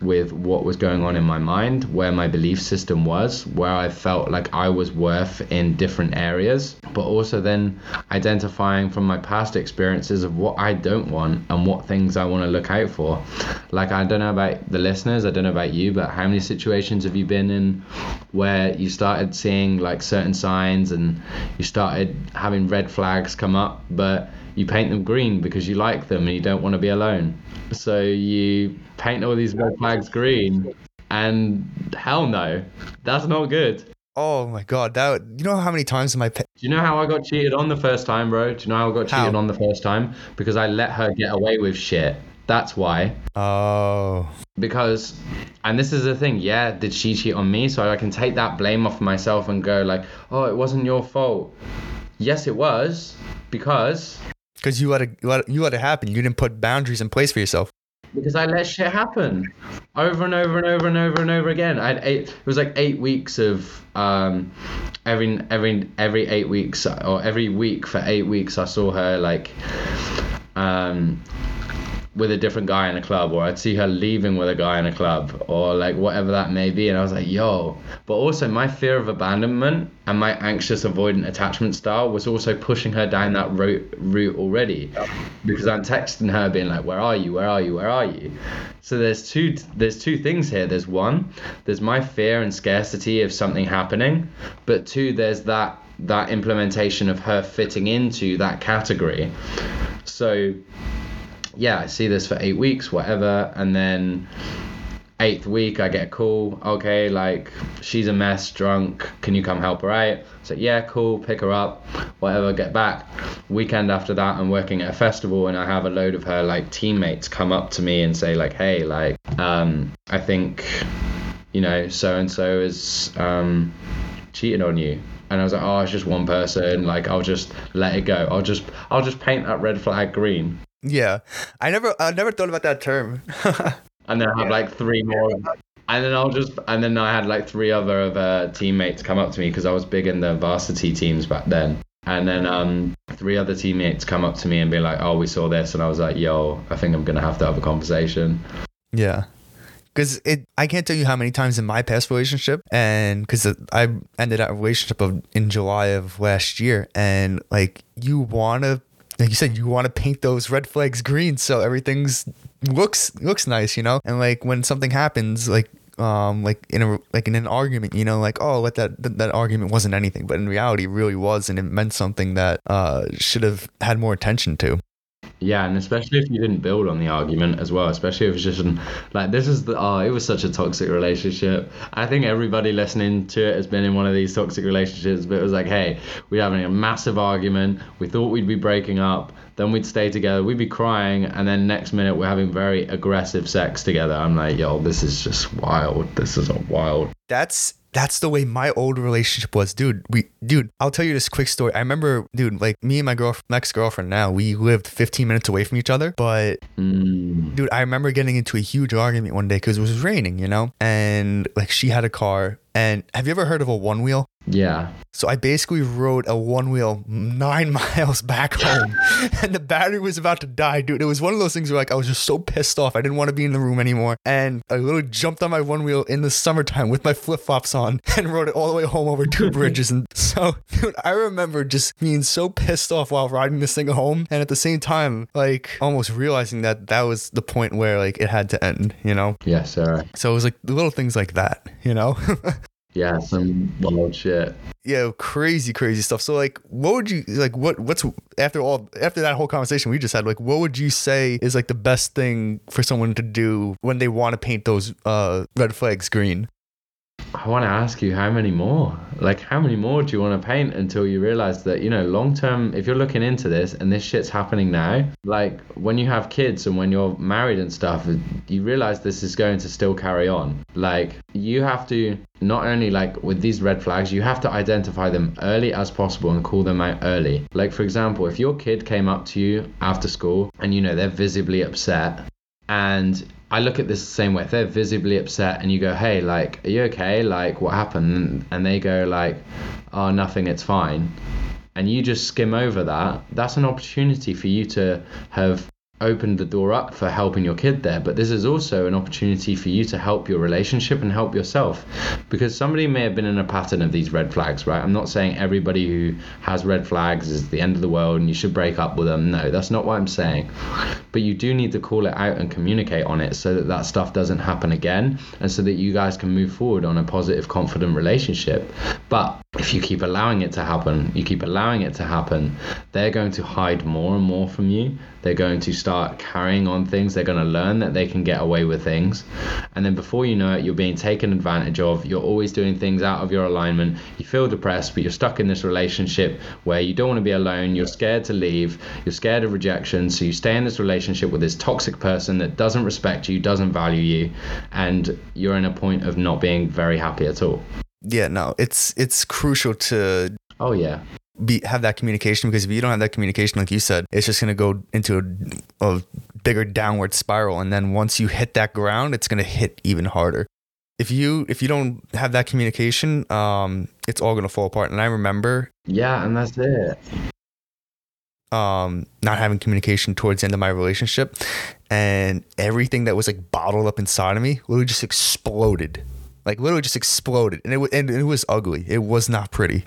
with what was going on in my mind, where my belief system was, where I felt like I was worth in different areas, but also then identifying from my past experiences of what I don't want and what things I want to look out for. Like, I don't know about the listeners, I don't know about you, but how many situations have you been in where you started seeing like certain signs and you started having red flags come up, but you paint them green because you like them and you don't want to be alone. So you paint all these red flags green, and hell no, that's not good. Oh my god, that you know how many times in I? pe- Do you know how I got cheated on the first time, bro? Do you know how I got cheated How? on the first time? Because I let her get away with shit. That's why. Oh. Because, and this is the thing, yeah, did she cheat on me? So I can take that blame off myself and go like, oh, it wasn't your fault. Yes, it was because Because you let it you let you let it happen. You didn't put boundaries in place for yourself. because I let shit happen over and over and over and over and over again. I had eight. It was like eight weeks of um, every every every eight weeks or every week for eight weeks. I saw her like um, with a different guy in a club, or I'd see her leaving with a guy in a club, or like whatever that may be. And I was like, yo. But also, my fear of abandonment and my anxious avoidant attachment style was also pushing her down that route, route already. Because I'm texting her, being like, where are you? Where are you? Where are you? So there's two there's two things here. There's one, there's my fear and scarcity of something happening, but two, there's that that implementation of her fitting into that category. So yeah, I see this for eight weeks, whatever, and then eighth week I get a call. Okay, like she's a mess, drunk. Can you come help her out? So yeah, cool. Pick her up, whatever. Get back. Weekend after that, I'm working at a festival, and I have a load of her like teammates come up to me and say like, hey, like, um, I think, you know, so and so is um, cheating on you. And I was like, oh, it's just one person. Like, I'll just let it go. I'll just, I'll just paint that red flag green. Yeah. I never I never thought about that term. and then I have like three more. And then I'll just, and then I had like three other of uh, teammates come up to me because I was big in the varsity teams back then. And then um, three other teammates come up to me and be like, "Oh, we saw this," and I was like, "Yo, I think I'm gonna have to have a conversation." Yeah. Because it, I can't tell you how many times in my past relationship, and because I ended that relationship of in July of last year, and like you want to, like you said, you want to paint those red flags green so everything's looks looks nice, you know, and like when something happens, like um like in a like in an argument you know like oh what that, that that argument wasn't anything but in reality it really was and it meant something that uh should have had more attention to Yeah, and especially if you didn't build on the argument as well, especially if it's just an, like this is the oh, it was such a toxic relationship. I think everybody listening to it has been in one of these toxic relationships, but it was like, hey, we're having a massive argument. We thought we'd be breaking up, then we'd stay together, we'd be crying, and then next minute we're having very aggressive sex together. I'm like, yo, this is just wild. This is a wild. that's that's the way my old relationship was, dude. We, dude, I'll tell you this quick story. I remember, dude, like me and my girl, ex girlfriend now, we lived 15 minutes away from each other. But, Mm, dude, I remember getting into a huge argument one day because it was raining, you know, and like she had a car. And have you ever heard of a one wheel? Yeah. So I basically rode a one wheel nine miles back home, and the battery was about to die, dude. It was one of those things where like I was just so pissed off, I didn't want to be in the room anymore, and I literally jumped on my one wheel in the summertime with my flip flops on and rode it all the way home over two bridges. And so, dude, I remember just being so pissed off while riding this thing home, and at the same time, like almost realizing that that was the point where like it had to end, you know. Yeah, Sarah. So it was like little things like that, you know. Yeah, some wild shit. yeah crazy crazy stuff so like what would you like what what's after all after that whole conversation we just had like what would you say is like the best thing for someone to do when they want to paint those uh red flags green I want to ask you how many more? Like, how many more do you want to paint until you realize that, you know, long term, if you're looking into this and this shit's happening now, like when you have kids and when you're married and stuff, you realize this is going to still carry on. Like, you have to not only like with these red flags, you have to identify them early as possible and call them out early. Like, for example, if your kid came up to you after school and, you know, they're visibly upset and I look at this the same way. If they're visibly upset and you go, hey, like, are you okay? Like, what happened? And they go, like, oh, nothing, it's fine. And you just skim over that, that's an opportunity for you to have opened the door up for helping your kid there, but this is also an opportunity for you to help your relationship and help yourself. Because somebody may have been in a pattern of these red flags, right? I'm not saying everybody who has red flags is the end of the world and you should break up with them. No, that's not what I'm saying. But you do need to call it out and communicate on it so that that stuff doesn't happen again and so that you guys can move forward on a positive, confident relationship. But if you keep allowing it to happen, you keep allowing it to happen, they're going to hide more and more from you. They're going to start carrying on things. They're going to learn that they can get away with things. And then before you know it, you're being taken advantage of. You're always doing things out of your alignment. You feel depressed, but you're stuck in this relationship where you don't want to be alone. You're scared to leave. You're scared of rejection. So you stay in this relationship with this toxic person that doesn't respect you, doesn't value you, and you're in a point of not being very happy at all. Yeah, no, it's it's crucial to Oh, yeah. be have that communication because if you don't have that communication, like you said, it's just gonna go into a, a bigger downward spiral, and then once you hit that ground, it's gonna hit even harder. If you if you don't have that communication, um, it's all gonna fall apart. And I remember Yeah, and that's it. um not having communication towards the end of my relationship, and everything that was like bottled up inside of me literally just exploded, like literally just exploded, and it was and it was ugly. It was not pretty.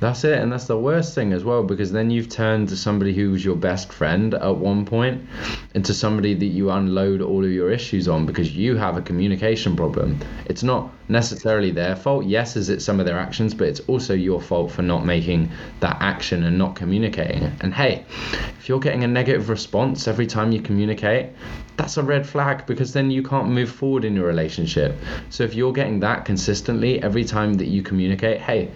That's it, and that's the worst thing as well because then you've turned to somebody who was your best friend at one point into somebody that you unload all of your issues on because you have a communication problem. It's not necessarily their fault. Yes, is it some of their actions, but it's also your fault for not making that action and not communicating it. And hey, if you're getting a negative response every time you communicate, that's a red flag because then you can't move forward in your relationship. So if you're getting that consistently every time that you communicate, hey,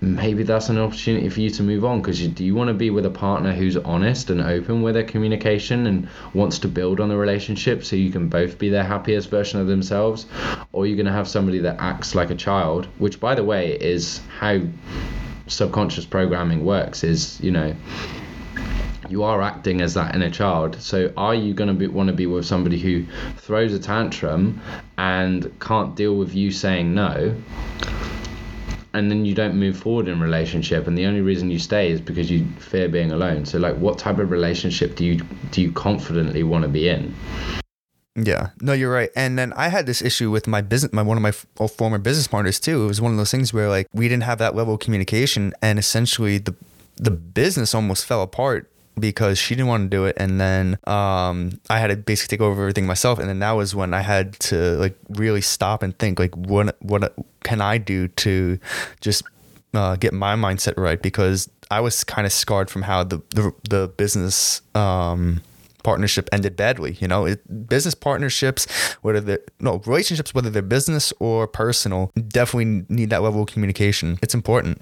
maybe that's an opportunity for you to move on because you, do you want to be with a partner who's honest and open with their communication and wants to build on the relationship so you can both be their happiest version of themselves or you're going to have somebody that acts like a child which by the way is how subconscious programming works is you know you are acting as that inner child. So are you going to be, want to be with somebody who throws a tantrum and can't deal with you saying no? And then you don't move forward in relationship, and the only reason you stay is because you fear being alone. So, like, what type of relationship do you do you confidently want to be in? Yeah, no, you're right. And then I had this issue with my business, my one of my f- former business partners too. It was one of those things where like we didn't have that level of communication, and essentially the the business almost fell apart because she didn't want to do it, and then um, I had to basically take over everything myself. And then that was when I had to like really stop and think like what what can I do to just uh, get my mindset right because I was kind of scarred from how the the, the business um, partnership ended badly. You know, it, business partnerships, whether they're no relationships, whether they're business or personal, definitely need that level of communication. It's important.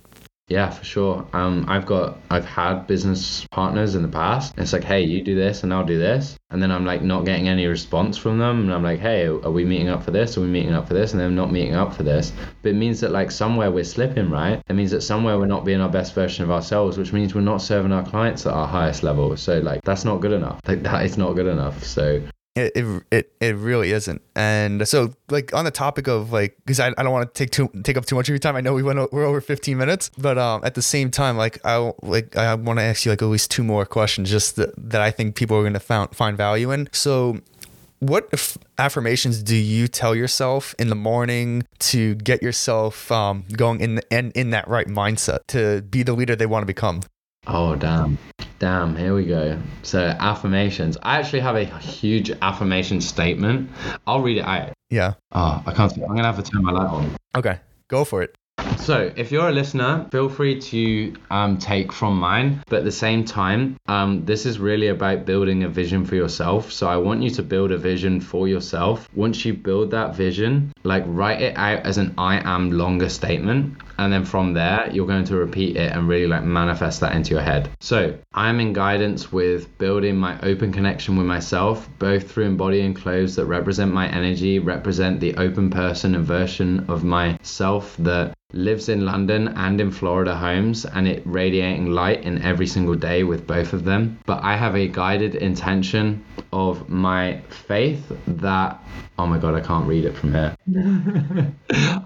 Yeah, for sure. Um, I've got, I've had business partners in the past. It's like, hey, you do this and I'll do this. And then I'm like not getting any response from them. And I'm like, hey, are we meeting up for this? Are we meeting up for this? And then they're not meeting up for this. But it means that like somewhere we're slipping, right? It means that somewhere we're not being our best version of ourselves, which means we're not serving our clients at our highest level. So like that's not good enough. Like that is not good enough. So It, it it it really isn't. And so like on the topic of like because I, I don't want to take too take up too much of your time. I know we went we're over 15 minutes, but um at the same time like I like I want to ask you like at least two more questions just that, that I think people are going to find find value in. So what affirmations do you tell yourself in the morning to get yourself um, going in, the, in in that right mindset to be the leader they want to become? Oh, damn. Damn, here we go. So, affirmations. I actually have a huge affirmation statement. I'll read it out. Yeah. Oh, I can't. I'm going to have to turn my light on. Okay. Go for it. So, if you're a listener, feel free to um, take from mine. But at the same time, um, this is really about building a vision for yourself. So, I want you to build a vision for yourself. Once you build that vision, like write it out as an I am longer statement. And then from there, you're going to repeat it and really like manifest that into your head. So, I'm in guidance with building my open connection with myself, both through embodying clothes that represent my energy, represent the open person and version of myself that lives in London and in Florida homes and it radiating light in every single day with both of them. But I have a guided intention of my faith that oh my god, I can't read it from here.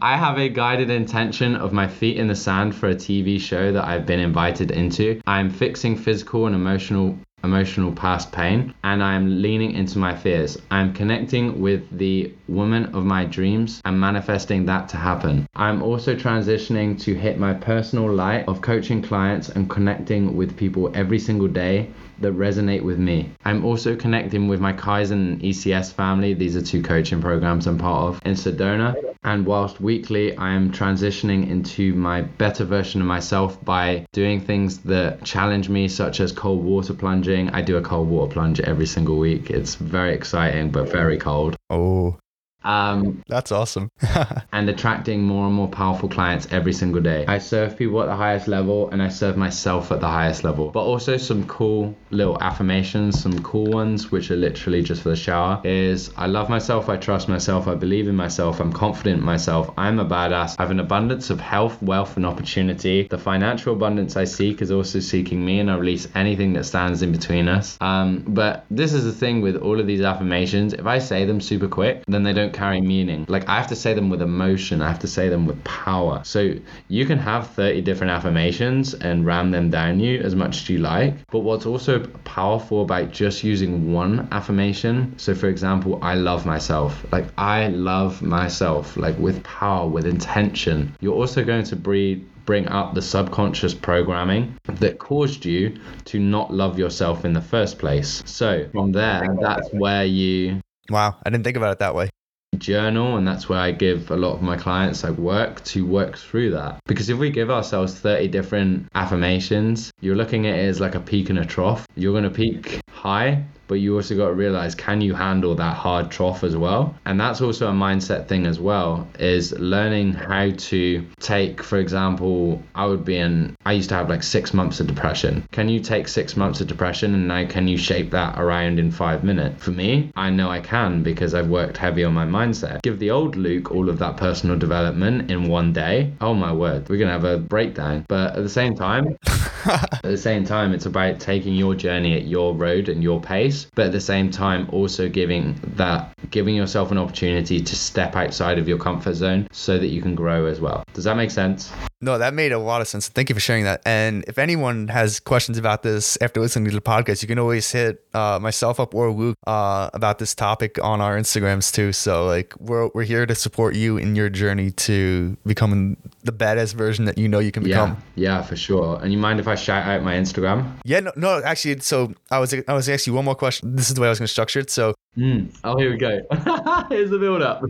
I have a guided intention of my feet in the sand for a TV show that I've been invited into. I'm fixing physical and emotional emotional past pain and I am leaning into my fears. I am connecting with the woman of my dreams and manifesting that to happen. I'm also transitioning to hit my personal light of coaching clients and connecting with people every single day that resonate with me. I'm also connecting with my Kaizen ECS family. These are two coaching programs I'm part of in Sedona. And whilst weekly, I am transitioning into my better version of myself by doing things that challenge me, such as cold water plunging. I do a cold water plunge every single week. It's very exciting, but very cold. Oh, Um, that's awesome. and attracting more and more powerful clients every single day. I serve people at the highest level and I serve myself at the highest level. But also some cool little affirmations, some cool ones which are literally just for the shower is I love myself, I trust myself, I believe in myself, I'm confident in myself, I'm a badass, I have an abundance of health, wealth and opportunity. The financial abundance I seek is also seeking me and I release anything that stands in between us. Um, but this is the thing with all of these affirmations, if I say them super quick, then they don't carry meaning. Like I have to say them with emotion, I have to say them with power. So you can have 30 different affirmations and ram them down you as much as you like. But what's also powerful about just using one affirmation, so for example, I love myself. Like I love myself, like with power, with intention. You're also going to breed bring up the subconscious programming that caused you to not love yourself in the first place. So from there, that's where you wow, I didn't think about it that way. Journal and that's where I give a lot of my clients like work to work through that. Because if we give ourselves 30 different affirmations you're looking at it as like a peak and a trough. You're going to peak high but you also got to realize can you handle that hard trough as well? And that's also a mindset thing as well is learning how to take for example i would be in i used to have like six months of depression. Can you take six months of depression and now can you shape that around in five minutes? For me i know i can because i've worked heavy on my mindset. Give the old luke all of that personal development in one day oh my word we're gonna have a breakdown. But at the same time at the same time, it's about taking your journey at your road and your pace, but at the same time, also giving that, giving yourself an opportunity to step outside of your comfort zone so that you can grow as well. Does that make sense? No, that made a lot of sense. Thank you for sharing that. And if anyone has questions about this after listening to the podcast, you can always hit uh, myself up or Luke uh, about this topic on our Instagrams too. So like we're we're here to support you in your journey to becoming the badass version that you know you can become. Yeah, yeah, for sure. And you mind if I shout out my Instagram? Yeah, no, no, actually, so I was I was asking you one more question. This is the way I was going to structure it. So Mm. Oh, here we go. Here's the build up.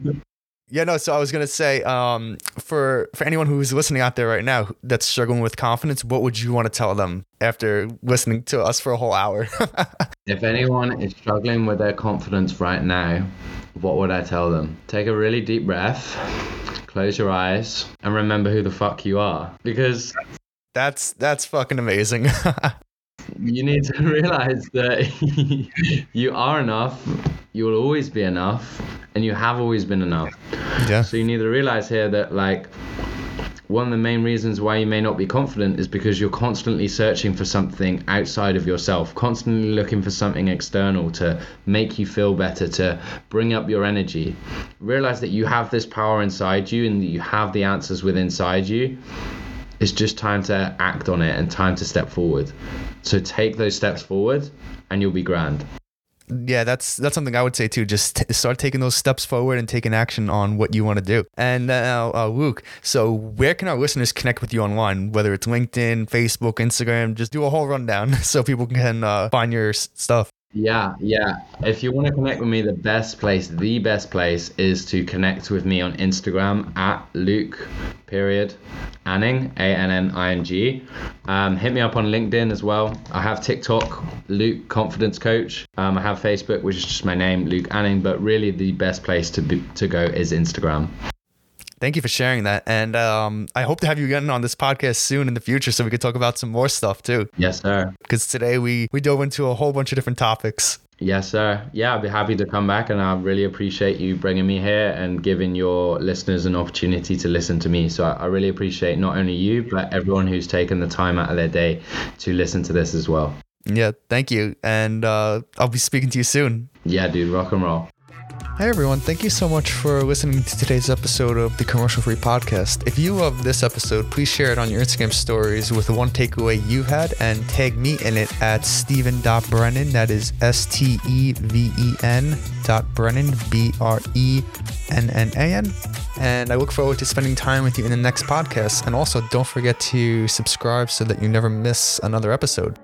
yeah, no, so I was going to say, um, for for anyone who's listening out there right now that's struggling with confidence, what would you want to tell them after listening to us for a whole hour? If anyone is struggling with their confidence right now, what would I tell them? Take a really deep breath, close your eyes, and remember who the fuck you are. Because that's that's fucking amazing. you need to realize that you are enough, you will always be enough, and you have always been enough. yeah. So you need to realize here that, like, one of the main reasons why you may not be confident is because you're constantly searching for something outside of yourself, constantly looking for something external to make you feel better, to bring up your energy. Realize that you have this power inside you and that you have the answers within inside you. It's just time to act on it and time to step forward. So take those steps forward and you'll be grand. Yeah, that's that's something I would say too. Just t- start taking those steps forward and taking action on what you want to do. And now, uh, Luke, so where can our listeners connect with you online? Whether it's LinkedIn, Facebook, Instagram, just do a whole rundown so people can uh, find your stuff. Yeah, yeah. If you want to connect with me, the best place, the best place is to connect with me on Instagram at Luke period Anning, A N N I N G. Um, hit me up on LinkedIn as well. I have TikTok, Luke Confidence Coach. Um, I have Facebook, which is just my name, Luke Anning. But really, the best place to be, to go is Instagram. Thank you for sharing that. And um, I hope to have you again on this podcast soon in the future so we could talk about some more stuff too. Yes, sir. Because today we, we dove into a whole bunch of different topics. Yes, sir. Yeah, I'd be happy to come back, and I really appreciate you bringing me here and giving your listeners an opportunity to listen to me. So I, I really appreciate not only you, but everyone who's taken the time out of their day to listen to this as well. Yeah, thank you. And uh, I'll be speaking to you soon. Yeah, dude, rock and roll. Hey everyone, thank you so much for listening to today's episode of the Commercial Free Podcast. If you love this episode, please share it on your Instagram stories with one takeaway you've had and tag me in it at Steven.Brennan. That is S T E V E N dot Brennan, B R E N N A N. And I look forward to spending time with you in the next podcast. And also, don't forget to subscribe so that you never miss another episode.